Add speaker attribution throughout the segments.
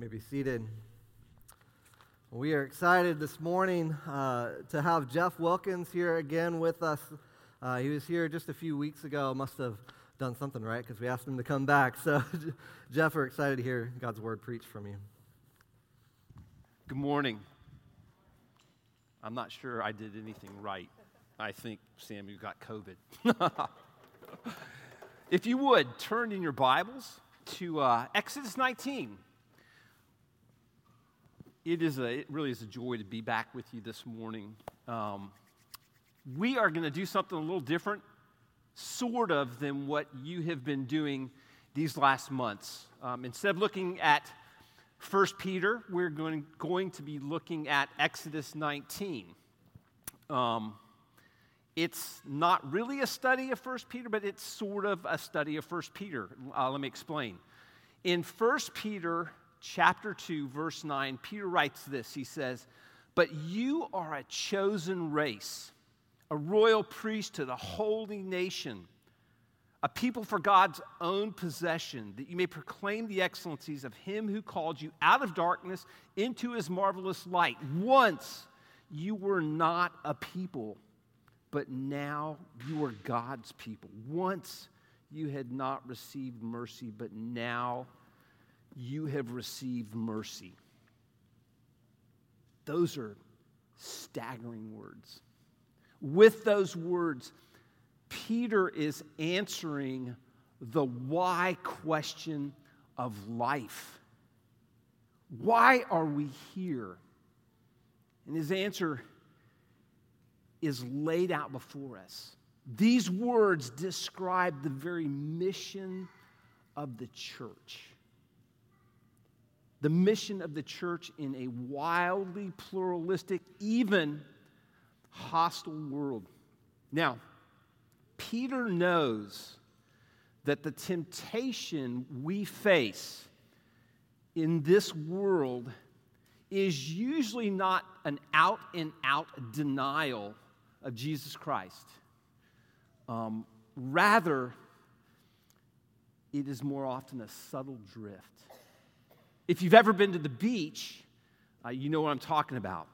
Speaker 1: may be seated. We are excited this morning uh, to have Jeff Wilkins here again with us. Uh, he was here just a few weeks ago. Must have done something right because we asked him to come back. So, Jeff, we're excited to hear God's word preached from you.
Speaker 2: Good morning. I'm not sure I did anything right. I think, Sam, you got COVID. if you would, turn in your Bibles to uh, Exodus 19 it is a it really is a joy to be back with you this morning. Um, we are going to do something a little different, sort of, than what you have been doing these last months. Um, instead of looking at 1 Peter, we're going, going to be looking at Exodus 19. Um, it's not really a study of 1 Peter, but it's sort of a study of 1 Peter. Uh, let me explain. In 1 Peter chapter 2, verse 9, Peter writes this. He says, But you are a chosen race, a royal priesthood, a holy nation, a people for God's own possession, that you may proclaim the excellencies of him who called you out of darkness into his marvelous light. Once you were not a people, but now you are God's people. Once you had not received mercy, but now you have received mercy. Those are staggering words. With those words, Peter is answering the why question of life. Why are we here? And his answer is laid out before us. These words describe the very mission of the church the mission of the church in a wildly pluralistic, even hostile world. Now, Peter knows that the temptation we face in this world is usually not an out and out denial of Jesus Christ. Um, rather, it is more often a subtle drift. If you've ever been to the beach, uh, you know what I'm talking about.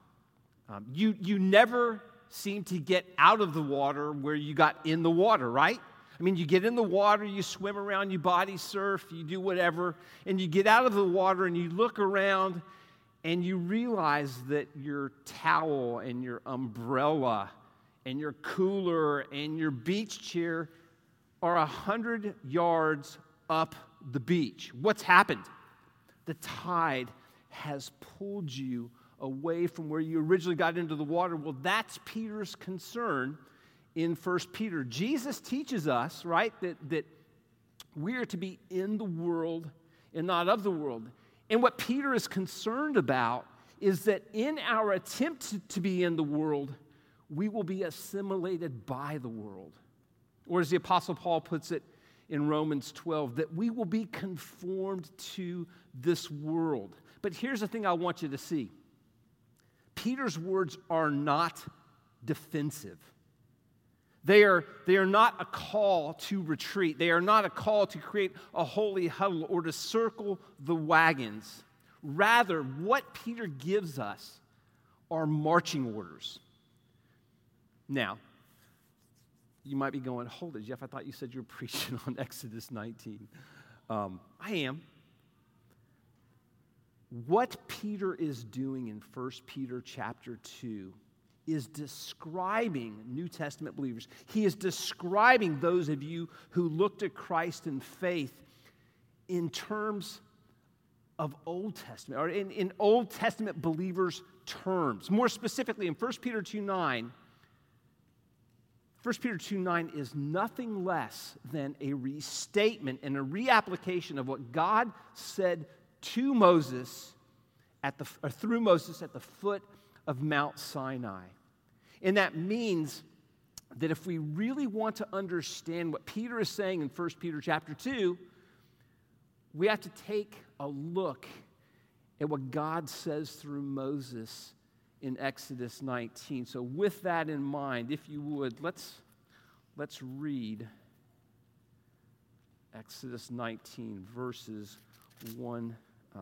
Speaker 2: Um, you, you never seem to get out of the water where you got in the water, right? I mean, you get in the water, you swim around, you body surf, you do whatever, and you get out of the water and you look around and you realize that your towel and your umbrella and your cooler and your beach chair are a hundred yards up the beach. What's happened? The tide has pulled you away from where you originally got into the water. Well, that's Peter's concern in 1 Peter. Jesus teaches us, right, that, that we are to be in the world and not of the world. And what Peter is concerned about is that in our attempt to, to be in the world, we will be assimilated by the world. Or as the Apostle Paul puts it, in Romans 12 that we will be conformed to this world. But here's the thing I want you to see Peter's words are not defensive. They are, they are not a call to retreat. They are not a call to create a holy huddle or to circle the wagons. Rather, what Peter gives us are marching orders. Now, you might be going, hold it, Jeff, I thought you said you were preaching on Exodus 19. Um, I am. What Peter is doing in 1 Peter chapter 2 is describing New Testament believers. He is describing those of you who look to Christ in faith in terms of Old Testament, or in, in Old Testament believers' terms. More specifically, in 1 Peter 2 9, 1 Peter 2 9 is nothing less than a restatement and a reapplication of what God said to Moses at the, through Moses at the foot of Mount Sinai. And that means that if we really want to understand what Peter is saying in 1 Peter chapter 2, we have to take a look at what God says through Moses in Exodus 19. So, with that in mind, if you would, let's, let's read Exodus 19, verses 1 uh,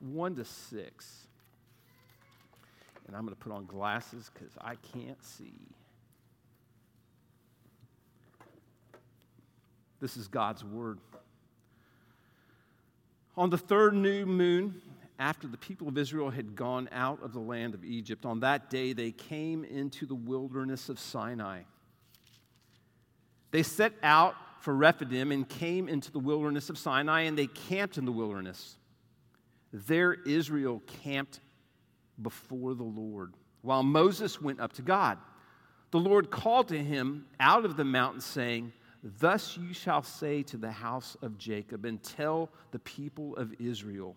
Speaker 2: 1 to 6. And I'm going to put on glasses because I can't see. This is God's word. On the third new moon, after the people of Israel had gone out of the land of Egypt, on that day they came into the wilderness of Sinai. They set out for Rephidim and came into the wilderness of Sinai, and they camped in the wilderness. There Israel camped before the Lord, while Moses went up to God. The Lord called to him out of the mountain, saying, Thus you shall say to the house of Jacob, and tell the people of Israel,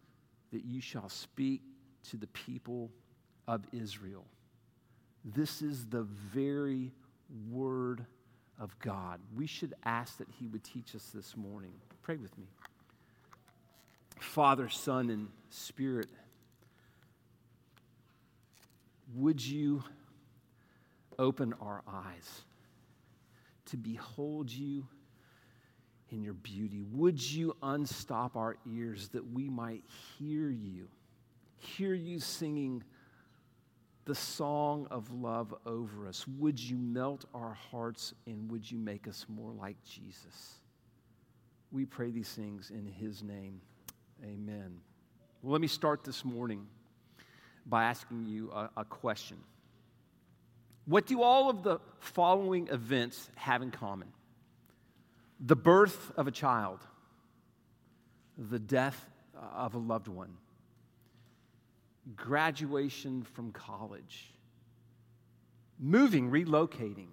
Speaker 2: that you shall speak to the people of Israel. This is the very word of God. We should ask that He would teach us this morning. Pray with me. Father, Son, and Spirit, would you open our eyes to behold you in your beauty? Would you unstop our ears that we might hear you, hear you singing? the song of love over us. Would you melt our hearts and would you make us more like Jesus? We pray these things in his name. Amen. Well, let me start this morning by asking you a, a question. What do all of the following events have in common? The birth of a child, the death of a loved one, graduation from college, moving, relocating,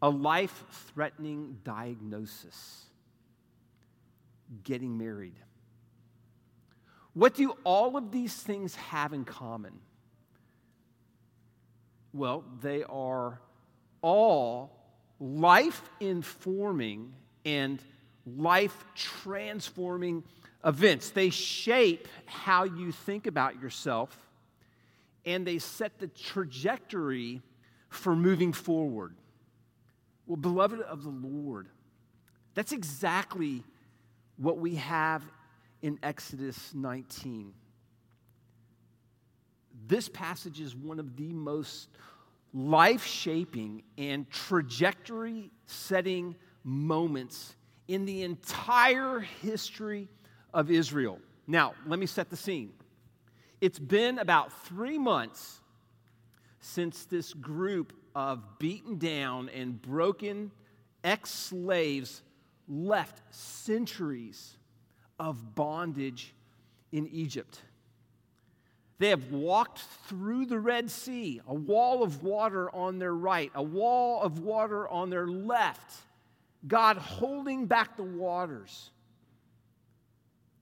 Speaker 2: a life threatening diagnosis, getting married. What do all of these things have in common? Well, they are all life informing and life transforming events. They shape how you think about yourself and they set the trajectory for moving forward. Well, beloved of the Lord, that's exactly what we have in Exodus 19. This passage is one of the most life shaping and trajectory setting moments in the entire history of Israel. Now, let me set the scene. It's been about three months since this group of beaten down and broken ex slaves left centuries of bondage in Egypt. They have walked through the Red Sea, a wall of water on their right, a wall of water on their left, God holding back the waters.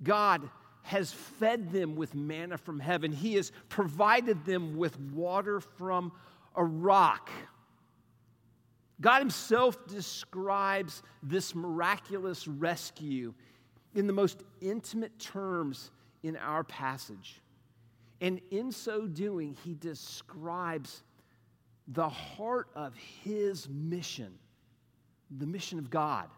Speaker 2: God has fed them with manna from heaven. He has provided them with water from a rock. God Himself describes this miraculous rescue in the most intimate terms in our passage. And in so doing, He describes the heart of His mission, the mission of God.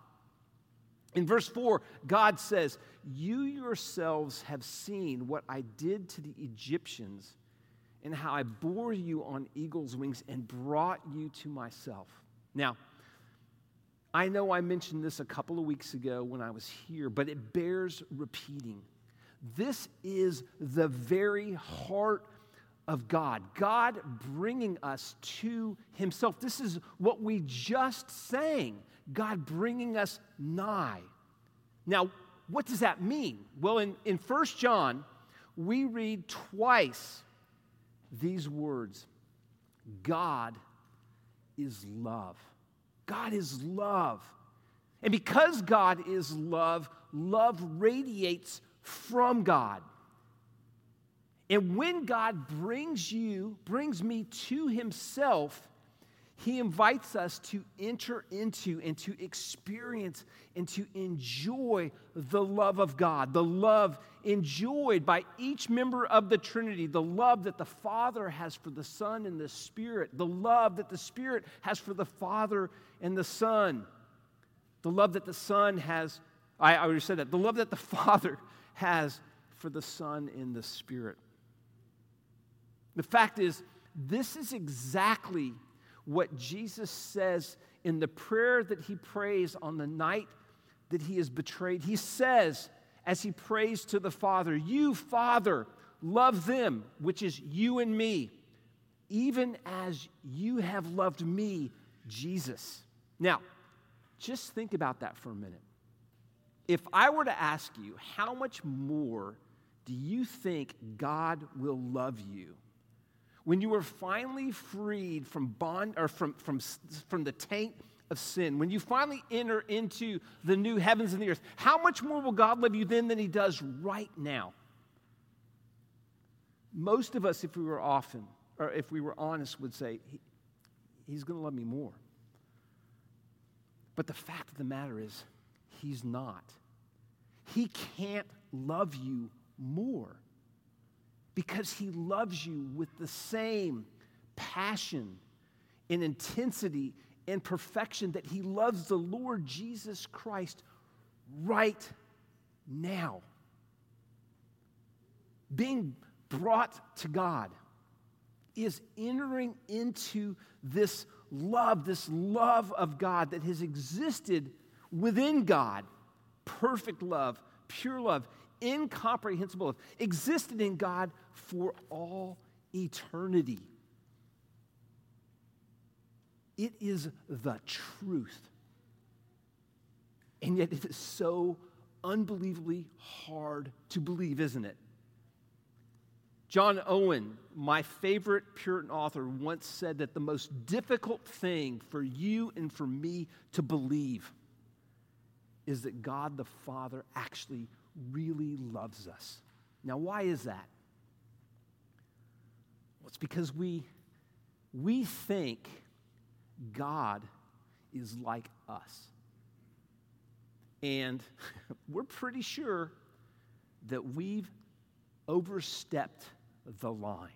Speaker 2: In verse 4, God says, You yourselves have seen what I did to the Egyptians and how I bore you on eagle's wings and brought you to myself. Now, I know I mentioned this a couple of weeks ago when I was here, but it bears repeating. This is the very heart of God, God bringing us to Himself. This is what we just sang God bringing us nigh. Now, what does that mean? Well, in, in 1 John, we read twice these words God is love. God is love. And because God is love, love radiates from God. And when God brings you, brings me to himself, he invites us to enter into and to experience and to enjoy the love of God, the love enjoyed by each member of the Trinity, the love that the Father has for the Son and the Spirit, the love that the Spirit has for the Father and the Son, the love that the Son has, I already said that, the love that the Father has for the Son in the Spirit. The fact is, this is exactly what Jesus says in the prayer that he prays on the night that he is betrayed. He says, as he prays to the Father, You, Father, love them, which is you and me, even as you have loved me, Jesus. Now, just think about that for a minute. If I were to ask you, how much more do you think God will love you? when you are finally freed from bond or from, from, from the taint of sin, when you finally enter into the new heavens and the earth, how much more will God love you then than He does right now? Most of us, if we were often, or if we were honest, would say, he, He's going to love me more. But the fact of the matter is, He's not. He can't love you more because he loves you with the same passion and intensity and perfection that he loves the Lord Jesus Christ right now. Being brought to God is entering into this love, this love of God that has existed within God, perfect love, pure love, incomprehensible love, existed in God for all eternity. It is the truth. And yet it is so unbelievably hard to believe, isn't it? John Owen, my favorite Puritan author, once said that the most difficult thing for you and for me to believe is that God the Father actually really loves us. Now, why is that? Well, it's because we, we think God is like us. And we're pretty sure that we've overstepped the line.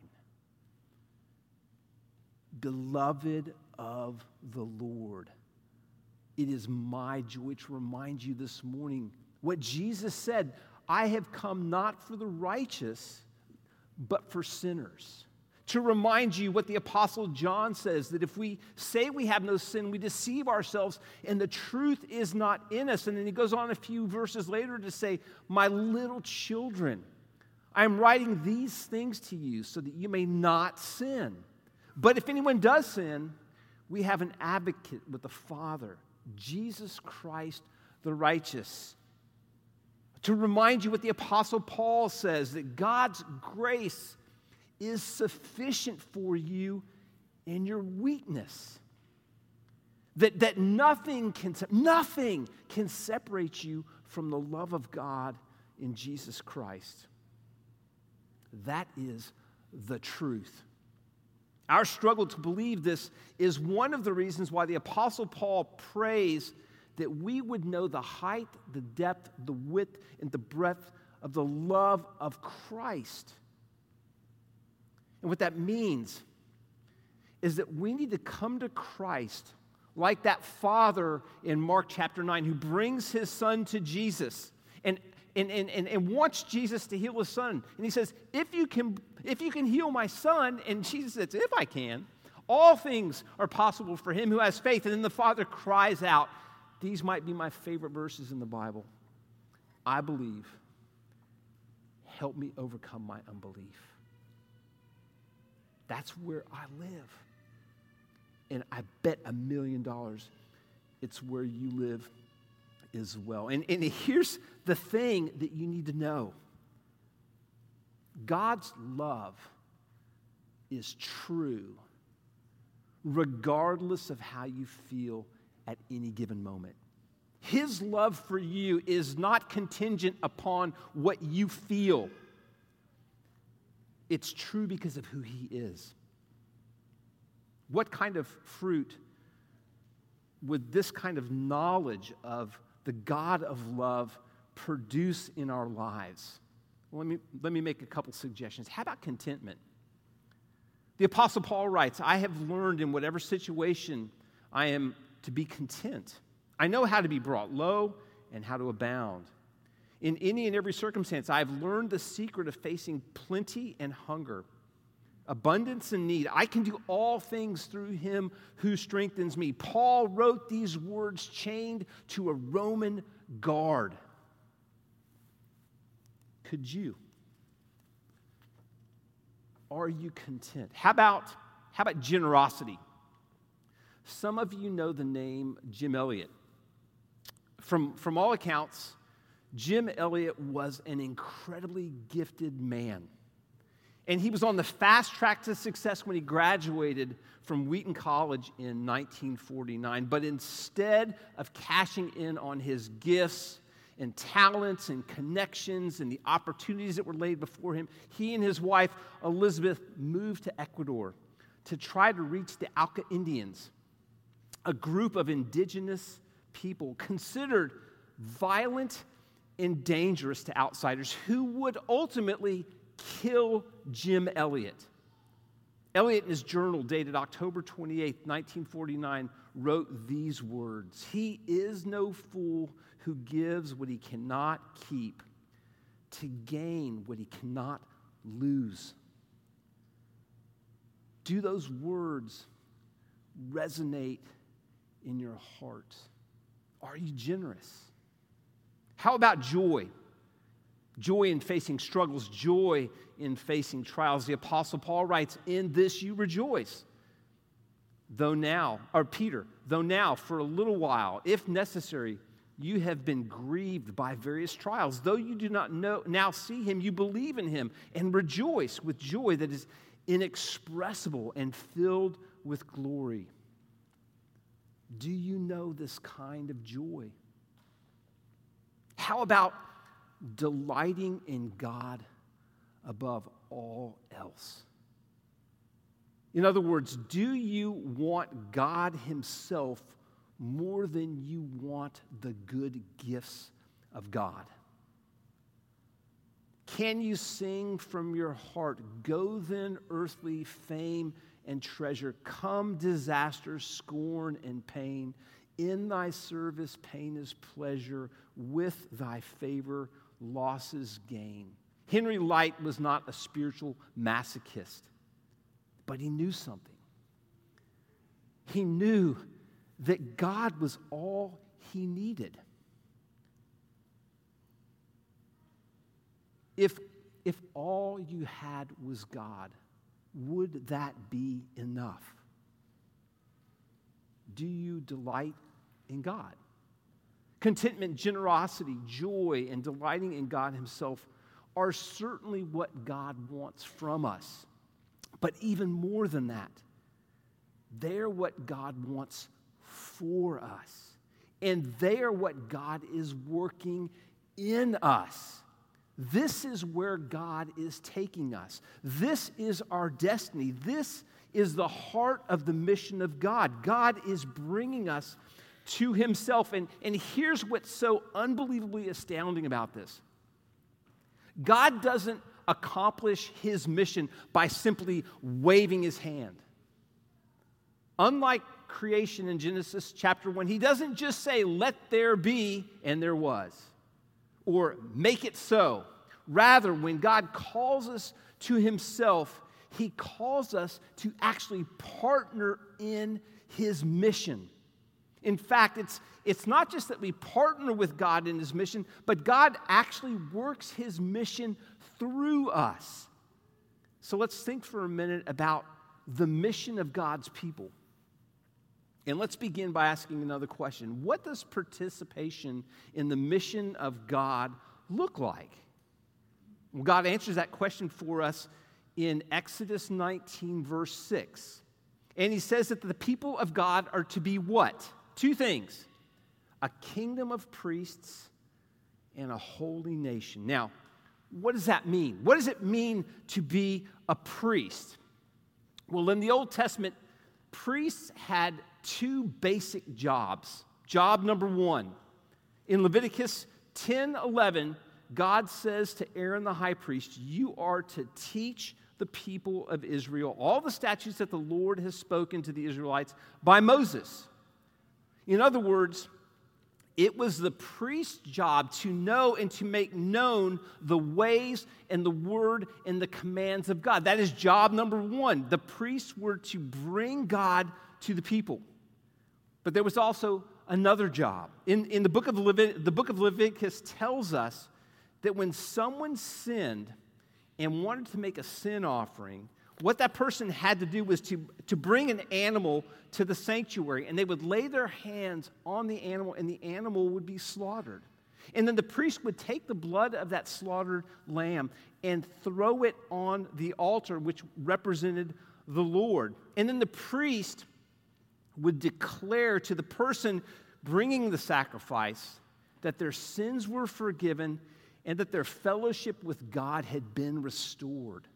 Speaker 2: Beloved of the Lord, it is my joy to remind you this morning what Jesus said I have come not for the righteous, but for sinners. To remind you what the Apostle John says that if we say we have no sin, we deceive ourselves and the truth is not in us. And then he goes on a few verses later to say, My little children, I am writing these things to you so that you may not sin. But if anyone does sin, we have an advocate with the Father, Jesus Christ the righteous to remind you what the Apostle Paul says that God's grace is sufficient for you in your weakness. That, that nothing, can, nothing can separate you from the love of God in Jesus Christ. That is the truth. Our struggle to believe this is one of the reasons why the Apostle Paul prays that we would know the height, the depth, the width, and the breadth of the love of Christ. And what that means is that we need to come to Christ like that father in Mark chapter 9 who brings his son to Jesus and, and, and, and, and wants Jesus to heal his son. And he says, if you, can, if you can heal my son, and Jesus says, If I can, all things are possible for him who has faith. And then the father cries out, these might be my favorite verses in the Bible. I believe. Help me overcome my unbelief. That's where I live. And I bet a million dollars it's where you live as well. And, and here's the thing that you need to know God's love is true regardless of how you feel at any given moment. His love for you is not contingent upon what you feel. It's true because of who he is. What kind of fruit would this kind of knowledge of the God of love produce in our lives? Let, me, let me make a couple suggestions. How about contentment? The Apostle Paul writes, I have learned in whatever situation I am to be content. I know how to be brought low and how to abound. In any and every circumstance, I have learned the secret of facing plenty and hunger, abundance and need. I can do all things through him who strengthens me. Paul wrote these words chained to a Roman guard. Could you? Are you content? How about, how about generosity? Some of you know the name Jim Elliot. From, from all accounts, Jim Elliot was an incredibly gifted man. And he was on the fast track to success when he graduated from Wheaton College in 1949. But instead of cashing in on his gifts and talents and connections and the opportunities that were laid before him, he and his wife, Elizabeth, moved to Ecuador to try to reach the Auca Indians, a group of indigenous people considered violent and dangerous to outsiders who would ultimately kill Jim Elliot. Elliot, in his journal dated October 28, 1949, wrote these words He is no fool who gives what he cannot keep to gain what he cannot lose. Do those words resonate in your heart? Are you generous? How about joy? Joy in facing struggles, joy in facing trials. The Apostle Paul writes, In this you rejoice. Though now, or Peter, though now for a little while, if necessary, you have been grieved by various trials. Though you do not know, now see him, you believe in him and rejoice with joy that is inexpressible and filled with glory. Do you know this kind of joy? How about delighting in God above all else? In other words, do you want God Himself more than you want the good gifts of God? Can you sing from your heart, Go then, earthly fame and treasure, come disaster, scorn, and pain? In thy service, pain is pleasure. With thy favor, losses gain. Henry Lyte was not a spiritual masochist, but he knew something. He knew that God was all he needed. If, if all you had was God, would that be enough? Do you delight in God. Contentment, generosity, joy, and delighting in God Himself are certainly what God wants from us. But even more than that, they're what God wants for us. And they are what God is working in us. This is where God is taking us. This is our destiny. This is the heart of the mission of God. God is bringing us to himself. And, and here's what's so unbelievably astounding about this God doesn't accomplish his mission by simply waving his hand. Unlike creation in Genesis chapter 1, he doesn't just say, let there be, and there was, or make it so. Rather, when God calls us to himself, he calls us to actually partner in his mission. In fact, it's, it's not just that we partner with God in his mission, but God actually works his mission through us. So let's think for a minute about the mission of God's people. And let's begin by asking another question What does participation in the mission of God look like? Well, God answers that question for us in Exodus 19, verse 6. And he says that the people of God are to be what? Two things a kingdom of priests and a holy nation. Now, what does that mean? What does it mean to be a priest? Well, in the Old Testament, priests had two basic jobs. Job number one, in Leviticus 10 11, God says to Aaron the high priest, You are to teach the people of Israel all the statutes that the Lord has spoken to the Israelites by Moses. In other words, it was the priest's job to know and to make known the ways and the word and the commands of God. That is job number one. The priests were to bring God to the people. But there was also another job. In, in the, book of Levit- the book of Leviticus tells us that when someone sinned and wanted to make a sin offering, what that person had to do was to, to bring an animal to the sanctuary, and they would lay their hands on the animal, and the animal would be slaughtered. And then the priest would take the blood of that slaughtered lamb and throw it on the altar, which represented the Lord. And then the priest would declare to the person bringing the sacrifice that their sins were forgiven and that their fellowship with God had been restored.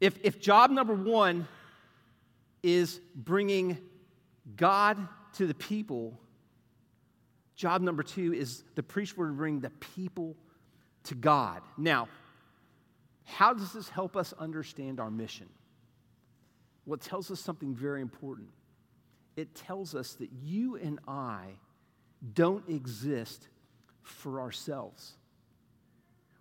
Speaker 2: If, if job number one is bringing God to the people, job number two is the priest were to bring the people to God. Now, how does this help us understand our mission? Well, it tells us something very important. It tells us that you and I don't exist for ourselves.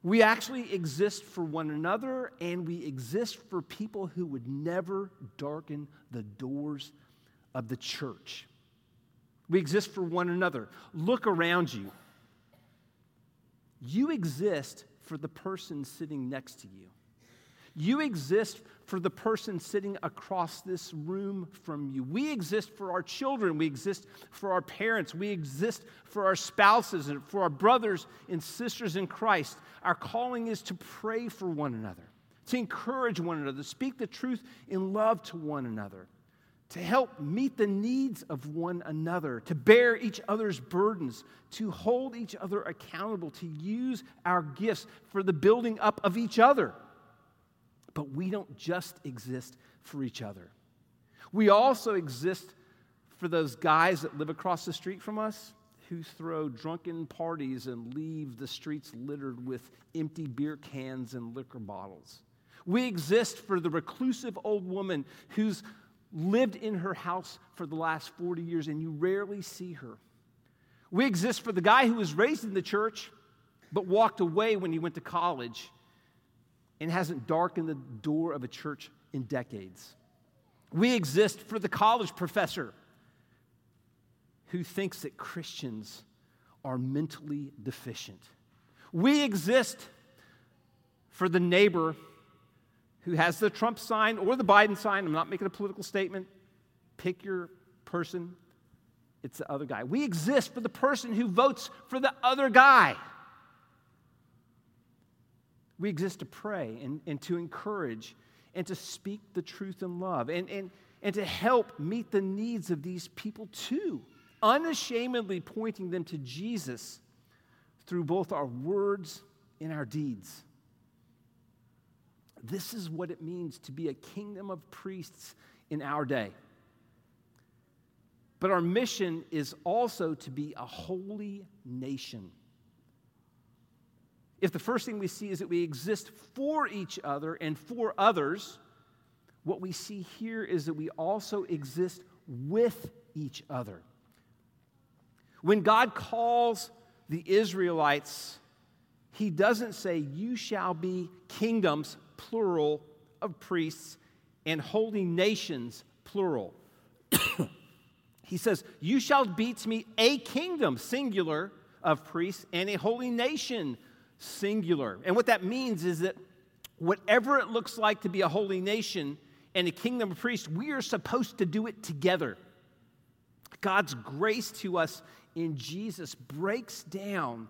Speaker 2: We actually exist for one another and we exist for people who would never darken the doors of the church. We exist for one another. Look around you. You exist for the person sitting next to you. You exist for the person sitting across this room from you. We exist for our children. We exist for our parents. We exist for our spouses and for our brothers and sisters in Christ. Our calling is to pray for one another, to encourage one another, to speak the truth in love to one another, to help meet the needs of one another, to bear each other's burdens, to hold each other accountable, to use our gifts for the building up of each other. But we don't just exist for each other. We also exist for those guys that live across the street from us who throw drunken parties and leave the streets littered with empty beer cans and liquor bottles. We exist for the reclusive old woman who's lived in her house for the last 40 years and you rarely see her. We exist for the guy who was raised in the church but walked away when he went to college and hasn't darkened the door of a church in decades. We exist for the college professor who thinks that Christians are mentally deficient. We exist for the neighbor who has the Trump sign or the Biden sign. I'm not making a political statement. Pick your person, it's the other guy. We exist for the person who votes for the other guy. We exist to pray and, and to encourage and to speak the truth in love and, and, and to help meet the needs of these people too, unashamedly pointing them to Jesus through both our words and our deeds. This is what it means to be a kingdom of priests in our day. But our mission is also to be a holy nation. If the first thing we see is that we exist for each other and for others, what we see here is that we also exist with each other. When God calls the Israelites, He doesn't say, You shall be kingdoms, plural, of priests, and holy nations, plural. he says, You shall be to me a kingdom, singular, of priests, and a holy nation, singular. And what that means is that whatever it looks like to be a holy nation and a kingdom of priests, we are supposed to do it together. God's grace to us in Jesus breaks down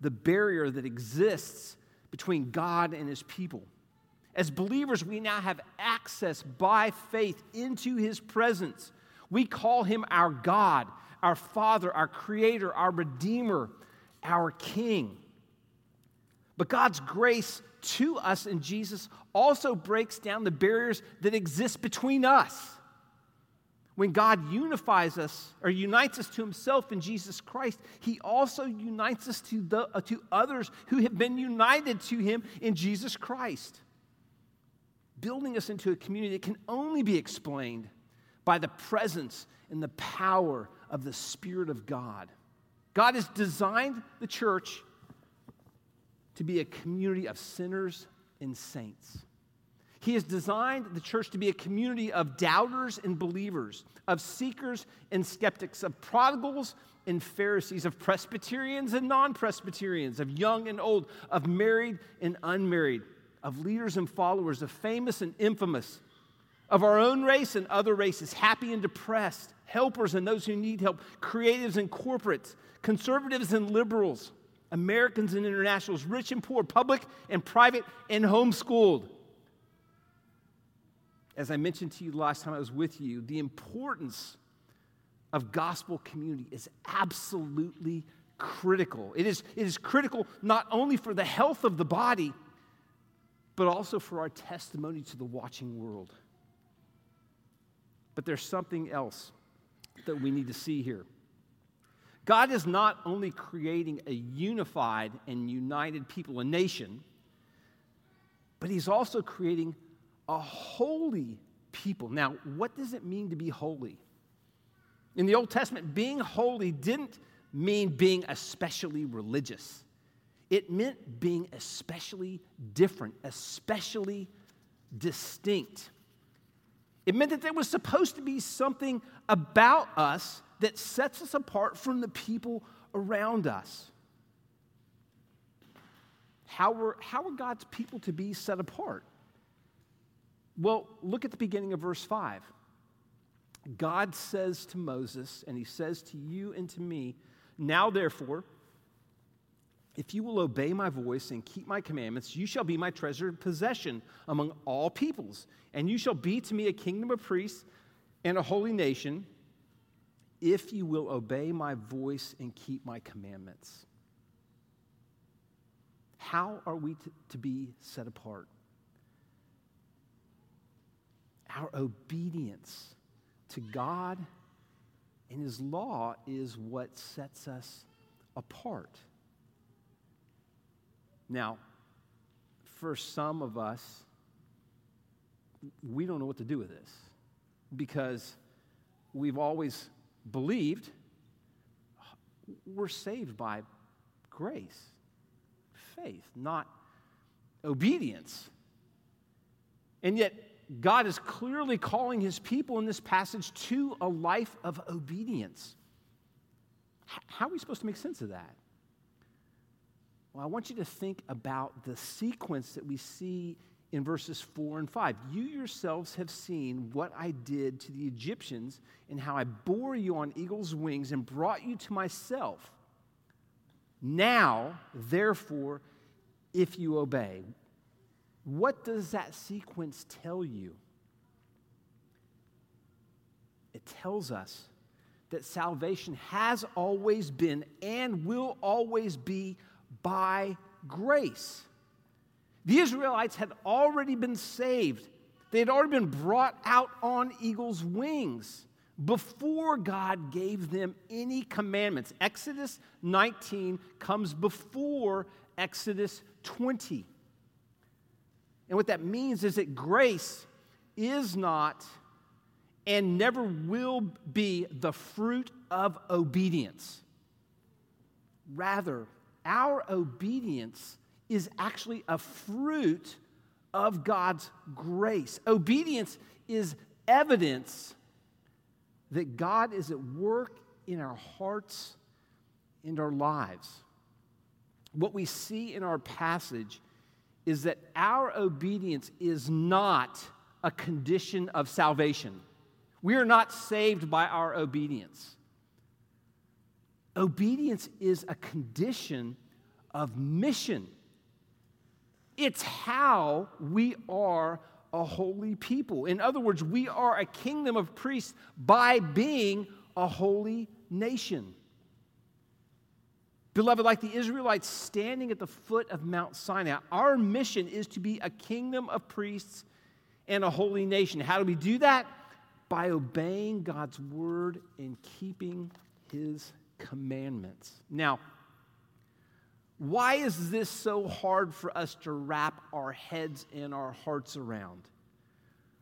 Speaker 2: the barrier that exists between God and his people. As believers, we now have access by faith into his presence. We call him our God, our Father, our Creator, our Redeemer, our King. But God's grace to us in Jesus also breaks down the barriers that exist between us. When God unifies us or unites us to himself in Jesus Christ, he also unites us to, the, uh, to others who have been united to him in Jesus Christ, building us into a community that can only be explained by the presence and the power of the Spirit of God. God has designed the church to be a community of sinners and saints. He has designed the church to be a community of doubters and believers, of seekers and skeptics, of prodigals and Pharisees, of Presbyterians and non Presbyterians, of young and old, of married and unmarried, of leaders and followers, of famous and infamous, of our own race and other races, happy and depressed, helpers and those who need help, creatives and corporates, conservatives and liberals, Americans and internationals, rich and poor, public and private, and homeschooled as I mentioned to you last time I was with you, the importance of gospel community is absolutely critical. It is, it is critical not only for the health of the body, but also for our testimony to the watching world. But there's something else that we need to see here. God is not only creating a unified and united people, a nation, but He's also creating a holy people. Now, what does it mean to be holy? In the Old Testament, being holy didn't mean being especially religious. It meant being especially different, especially distinct. It meant that there was supposed to be something about us that sets us apart from the people around us. How were, how were God's people to be set apart? Well, look at the beginning of verse 5. God says to Moses, and he says to you and to me, Now therefore, if you will obey my voice and keep my commandments, you shall be my treasured possession among all peoples, and you shall be to me a kingdom of priests and a holy nation, if you will obey my voice and keep my commandments. How are we to, to be set apart? Our obedience to God and His law is what sets us apart. Now, for some of us, we don't know what to do with this because we've always believed we're saved by grace, faith, not obedience. And yet, God is clearly calling his people in this passage to a life of obedience. How are we supposed to make sense of that? Well, I want you to think about the sequence that we see in verses 4 and 5. You yourselves have seen what I did to the Egyptians and how I bore you on eagle's wings and brought you to myself. Now, therefore, if you obey, what does that sequence tell you? It tells us that salvation has always been and will always be by grace. The Israelites had already been saved, they had already been brought out on eagle's wings before God gave them any commandments. Exodus 19 comes before Exodus 20. And what that means is that grace is not and never will be the fruit of obedience. Rather, our obedience is actually a fruit of God's grace. Obedience is evidence that God is at work in our hearts and our lives. What we see in our passage is that our obedience is not a condition of salvation. We are not saved by our obedience. Obedience is a condition of mission. It's how we are a holy people. In other words, we are a kingdom of priests by being a holy nation. Beloved, like the Israelites standing at the foot of Mount Sinai, our mission is to be a kingdom of priests and a holy nation. How do we do that? By obeying God's word and keeping his commandments. Now, why is this so hard for us to wrap our heads and our hearts around?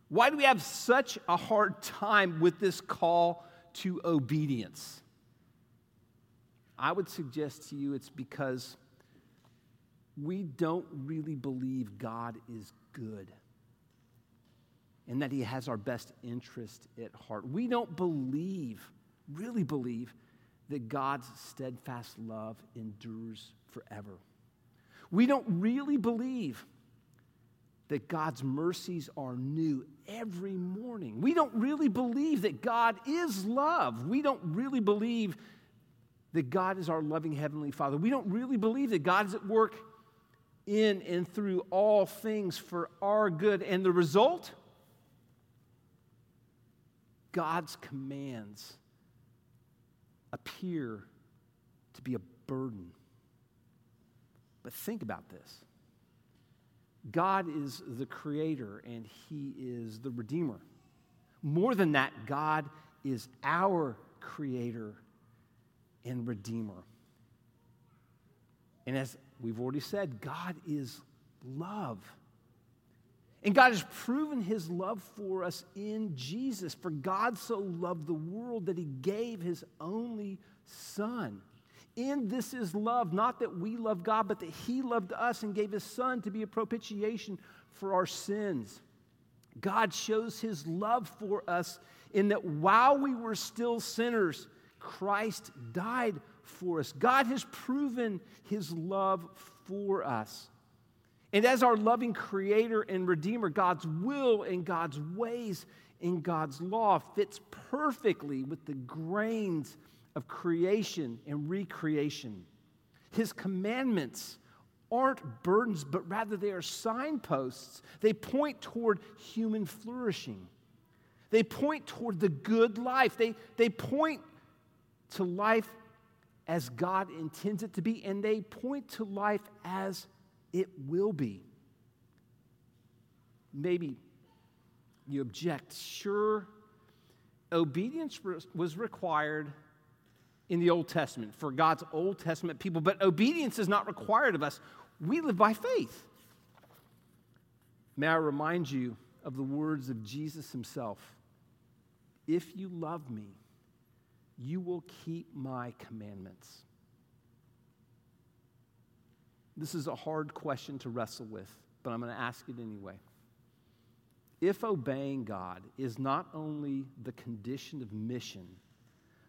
Speaker 2: Why do we have such a hard time with this call to obedience? I would suggest to you it's because we don't really believe God is good and that He has our best interest at heart. We don't believe, really believe, that God's steadfast love endures forever. We don't really believe that God's mercies are new every morning. We don't really believe that God is love. We don't really believe that God is our loving Heavenly Father. We don't really believe that God is at work in and through all things for our good. And the result? God's commands appear to be a burden. But think about this God is the creator and He is the redeemer. More than that, God is our creator and Redeemer. And as we've already said, God is love. And God has proven his love for us in Jesus. For God so loved the world that he gave his only Son. In this is love, not that we love God, but that he loved us and gave his Son to be a propitiation for our sins. God shows his love for us in that while we were still sinners, Christ died for us. God has proven his love for us. And as our loving creator and redeemer, God's will and God's ways and God's law fits perfectly with the grains of creation and recreation. His commandments aren't burdens, but rather they are signposts. They point toward human flourishing. They point toward the good life. They, they point to life as God intends it to be, and they point to life as it will be. Maybe you object. Sure, obedience was required in the Old Testament for God's Old Testament people, but obedience is not required of us. We live by faith. May I remind you of the words of Jesus himself If you love me, you will keep my commandments. This is a hard question to wrestle with, but I'm going to ask it anyway. If obeying God is not only the condition of mission,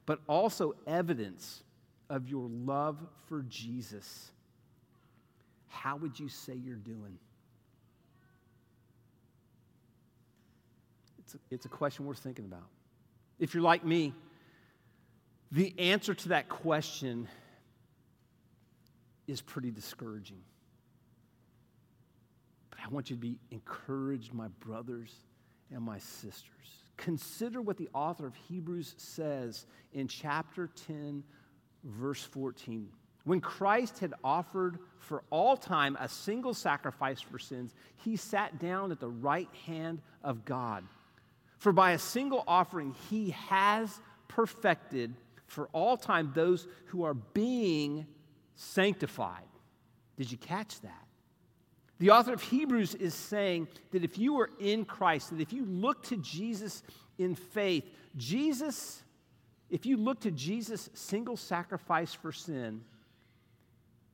Speaker 2: but also evidence of your love for Jesus, how would you say you're doing? It's a, it's a question worth thinking about. If you're like me, the answer to that question is pretty discouraging. But I want you to be encouraged, my brothers and my sisters. Consider what the author of Hebrews says in chapter 10, verse 14. When Christ had offered for all time a single sacrifice for sins, he sat down at the right hand of God. For by a single offering, he has perfected for all time those who are being sanctified. Did you catch that? The author of Hebrews is saying that if you are in Christ, that if you look to Jesus in faith, Jesus, if you look to Jesus' single sacrifice for sin,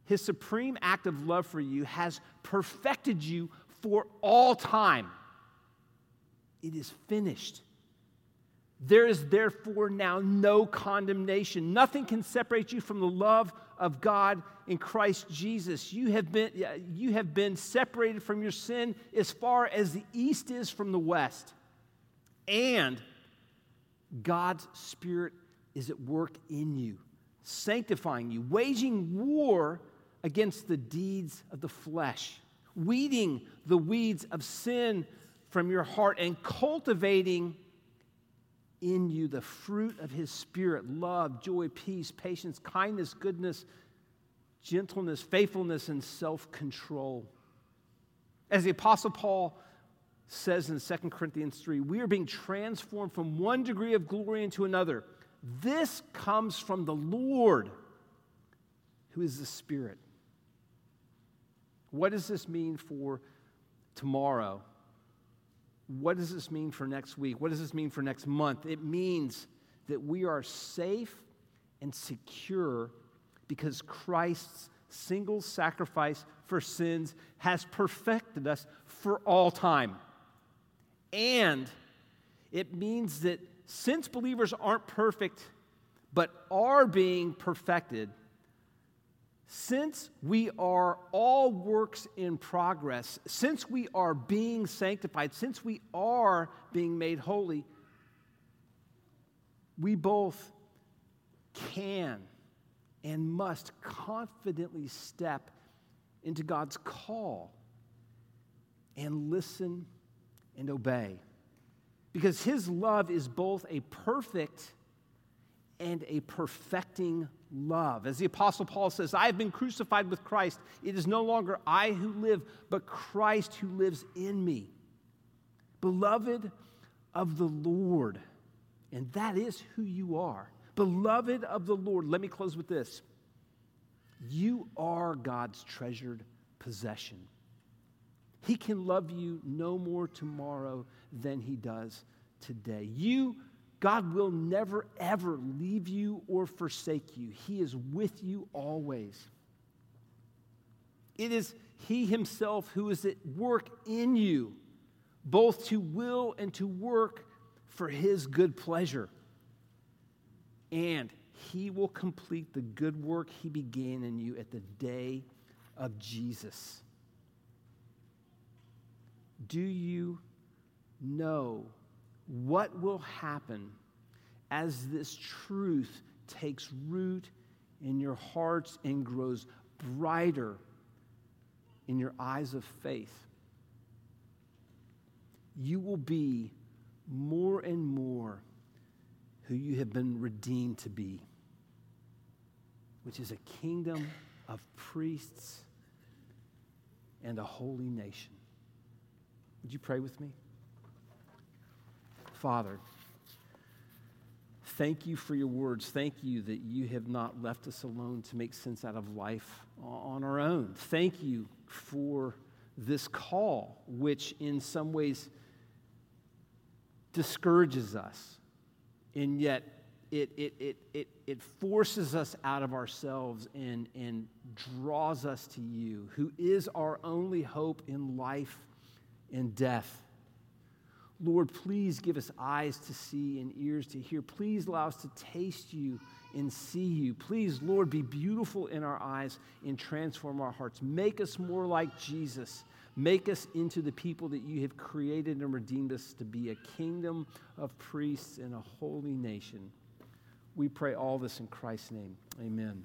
Speaker 2: his supreme act of love for you has perfected you for all time. It is finished. There is therefore now no condemnation. Nothing can separate you from the love of God in Christ Jesus. You have been, you have been separated from your sin as far as the east is from the west. And God's Spirit is at work in you, sanctifying you, waging war against the deeds of the flesh, weeding the weeds of sin from your heart, and cultivating in you the fruit of his spirit love, joy, peace, patience, kindness, goodness, gentleness, faithfulness, and self control. As the Apostle Paul says in 2 Corinthians 3, we are being transformed from one degree of glory into another. This comes from the Lord, who is the Spirit. What does this mean for tomorrow? What does this mean for next week? What does this mean for next month? It means that we are safe and secure because Christ's single sacrifice for sins has perfected us for all time. And it means that since believers aren't perfect, but are being perfected, since we are all works in progress, since we are being sanctified, since we are being made holy, we both can and must confidently step into God's call and listen and obey. Because His love is both a perfect and a perfecting love. As the Apostle Paul says, I have been crucified with Christ. It is no longer I who live, but Christ who lives in me. Beloved of the Lord, and that is who you are. Beloved of the Lord, let me close with this. You are God's treasured possession. He can love you no more tomorrow than he does today. You, God will never, ever leave you or forsake you. He is with you always. It is He Himself who is at work in you, both to will and to work for His good pleasure. And He will complete the good work He began in you at the day of Jesus. Do you know what will happen as this truth takes root in your hearts and grows brighter in your eyes of faith? You will be more and more who you have been redeemed to be, which is a kingdom of priests and a holy nation. Would you pray with me? Father, thank you for your words. Thank you that you have not left us alone to make sense out of life on our own. Thank you for this call, which in some ways discourages us, and yet it, it, it, it, it forces us out of ourselves and, and draws us to you, who is our only hope in life and death. Lord, please give us eyes to see and ears to hear. Please allow us to taste you and see you. Please, Lord, be beautiful in our eyes and transform our hearts. Make us more like Jesus. Make us into the people that you have created and redeemed us to be a kingdom of priests and a holy nation. We pray all this in Christ's name. Amen.